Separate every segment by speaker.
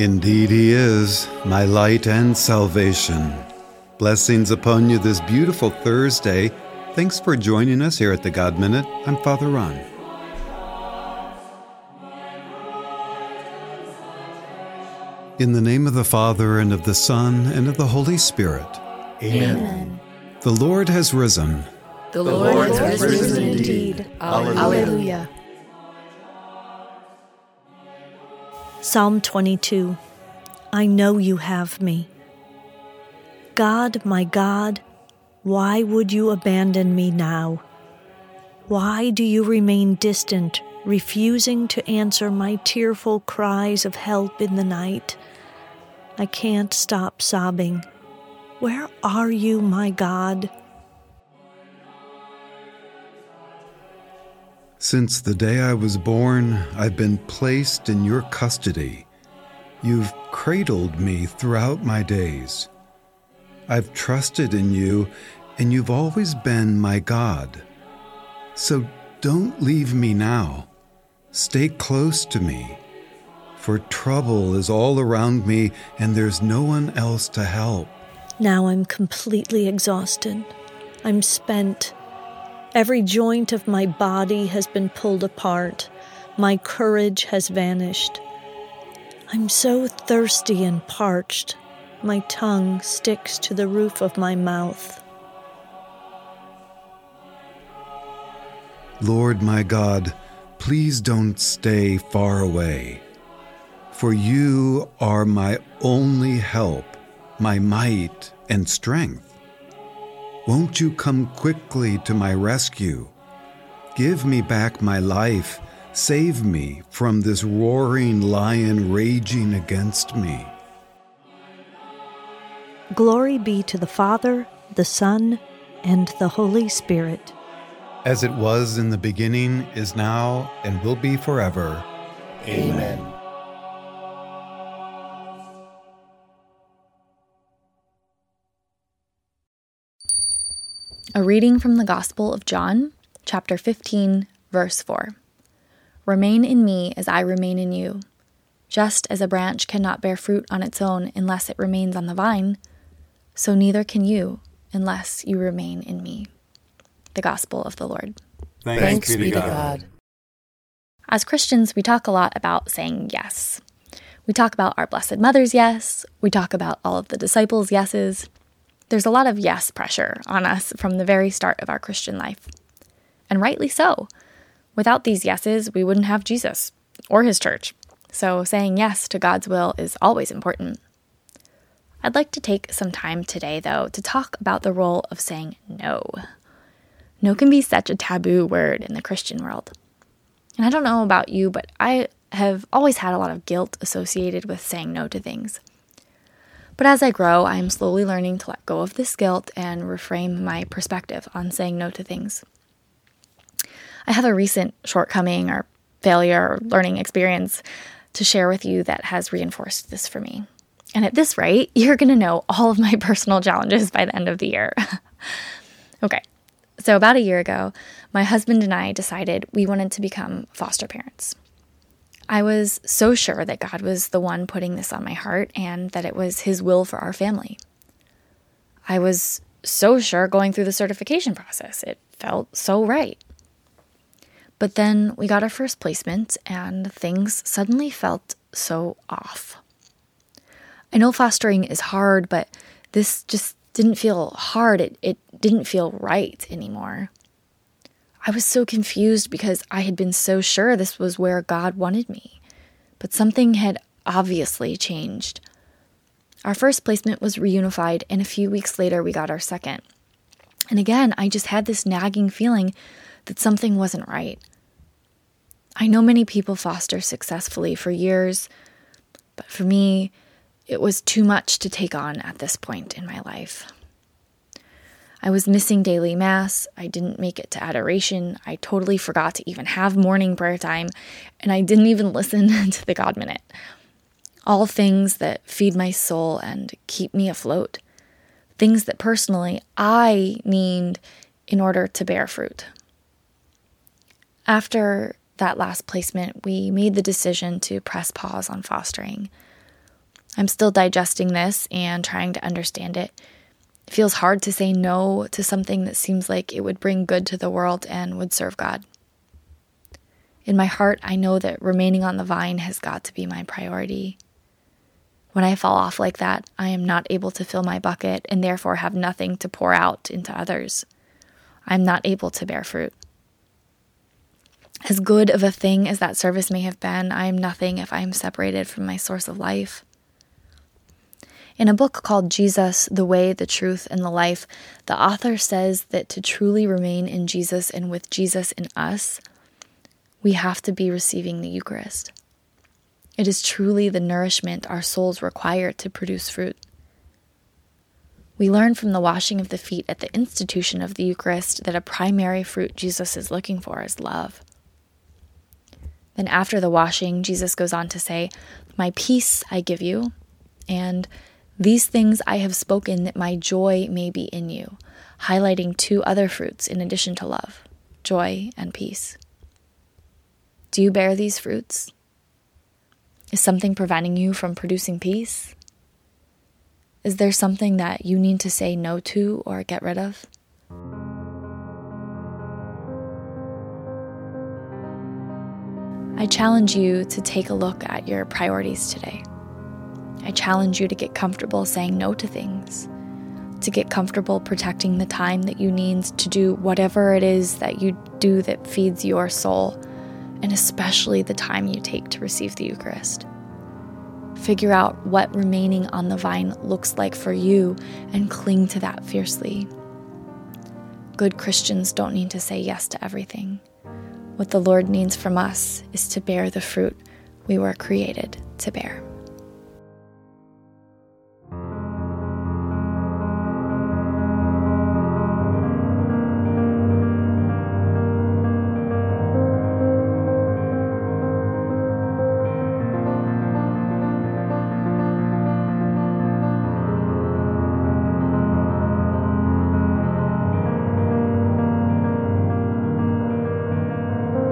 Speaker 1: Indeed, He is my light and salvation. Blessings upon you this beautiful Thursday. Thanks for joining us here at the God Minute. I'm Father Ron. In the name of the Father, and of the Son, and of the Holy Spirit.
Speaker 2: Amen.
Speaker 1: The Lord has risen.
Speaker 2: The Lord has risen indeed. Alleluia.
Speaker 3: Psalm 22 I know you have me. God, my God, why would you abandon me now? Why do you remain distant, refusing to answer my tearful cries of help in the night? I can't stop sobbing. Where are you, my God?
Speaker 1: Since the day I was born, I've been placed in your custody. You've cradled me throughout my days. I've trusted in you, and you've always been my God. So don't leave me now. Stay close to me. For trouble is all around me, and there's no one else to help.
Speaker 3: Now I'm completely exhausted. I'm spent. Every joint of my body has been pulled apart. My courage has vanished. I'm so thirsty and parched. My tongue sticks to the roof of my mouth.
Speaker 1: Lord my God, please don't stay far away. For you are my only help, my might and strength. Won't you come quickly to my rescue? Give me back my life. Save me from this roaring lion raging against me.
Speaker 3: Glory be to the Father, the Son, and the Holy Spirit.
Speaker 1: As it was in the beginning, is now, and will be forever.
Speaker 2: Amen.
Speaker 4: A reading from the Gospel of John, chapter 15, verse 4. Remain in me as I remain in you. Just as a branch cannot bear fruit on its own unless it remains on the vine, so neither can you unless you remain in me. The Gospel of the Lord.
Speaker 2: Thanks, Thanks be to God. God.
Speaker 4: As Christians, we talk a lot about saying yes. We talk about our Blessed Mother's yes. We talk about all of the disciples' yeses. There's a lot of yes pressure on us from the very start of our Christian life. And rightly so. Without these yeses, we wouldn't have Jesus or his church. So saying yes to God's will is always important. I'd like to take some time today, though, to talk about the role of saying no. No can be such a taboo word in the Christian world. And I don't know about you, but I have always had a lot of guilt associated with saying no to things. But as I grow, I am slowly learning to let go of this guilt and reframe my perspective on saying no to things. I have a recent shortcoming or failure or learning experience to share with you that has reinforced this for me. And at this rate, you're going to know all of my personal challenges by the end of the year. okay, so about a year ago, my husband and I decided we wanted to become foster parents. I was so sure that God was the one putting this on my heart and that it was His will for our family. I was so sure going through the certification process. It felt so right. But then we got our first placement and things suddenly felt so off. I know fostering is hard, but this just didn't feel hard. It, it didn't feel right anymore. I was so confused because I had been so sure this was where God wanted me. But something had obviously changed. Our first placement was reunified, and a few weeks later, we got our second. And again, I just had this nagging feeling that something wasn't right. I know many people foster successfully for years, but for me, it was too much to take on at this point in my life. I was missing daily mass. I didn't make it to adoration. I totally forgot to even have morning prayer time. And I didn't even listen to the God Minute. All things that feed my soul and keep me afloat. Things that personally I need in order to bear fruit. After that last placement, we made the decision to press pause on fostering. I'm still digesting this and trying to understand it. It feels hard to say no to something that seems like it would bring good to the world and would serve God. In my heart, I know that remaining on the vine has got to be my priority. When I fall off like that, I am not able to fill my bucket and therefore have nothing to pour out into others. I'm not able to bear fruit. As good of a thing as that service may have been, I am nothing if I am separated from my source of life. In a book called Jesus, the Way, the Truth, and the Life, the author says that to truly remain in Jesus and with Jesus in us, we have to be receiving the Eucharist. It is truly the nourishment our souls require to produce fruit. We learn from the washing of the feet at the institution of the Eucharist that a primary fruit Jesus is looking for is love. Then, after the washing, Jesus goes on to say, My peace I give you, and these things I have spoken that my joy may be in you, highlighting two other fruits in addition to love joy and peace. Do you bear these fruits? Is something preventing you from producing peace? Is there something that you need to say no to or get rid of? I challenge you to take a look at your priorities today. I challenge you to get comfortable saying no to things, to get comfortable protecting the time that you need to do whatever it is that you do that feeds your soul, and especially the time you take to receive the Eucharist. Figure out what remaining on the vine looks like for you and cling to that fiercely. Good Christians don't need to say yes to everything. What the Lord needs from us is to bear the fruit we were created to bear.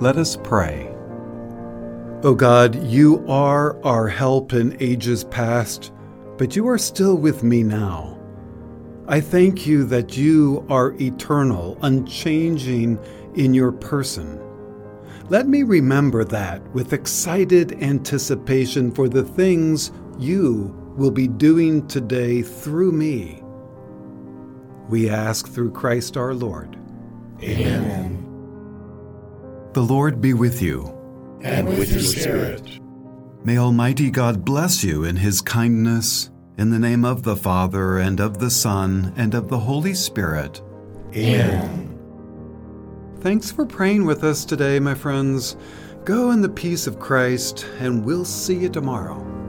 Speaker 1: Let us pray. O God, you are our help in ages past, but you are still with me now. I thank you that you are eternal, unchanging in your person. Let me remember that with excited anticipation for the things you will be doing today through me. We ask through Christ our Lord.
Speaker 5: Amen.
Speaker 1: The Lord be with you.
Speaker 5: And with your spirit.
Speaker 1: May Almighty God bless you in his kindness, in the name of the Father, and of the Son, and of the Holy Spirit.
Speaker 5: Amen.
Speaker 1: Thanks for praying with us today, my friends. Go in the peace of Christ, and we'll see you tomorrow.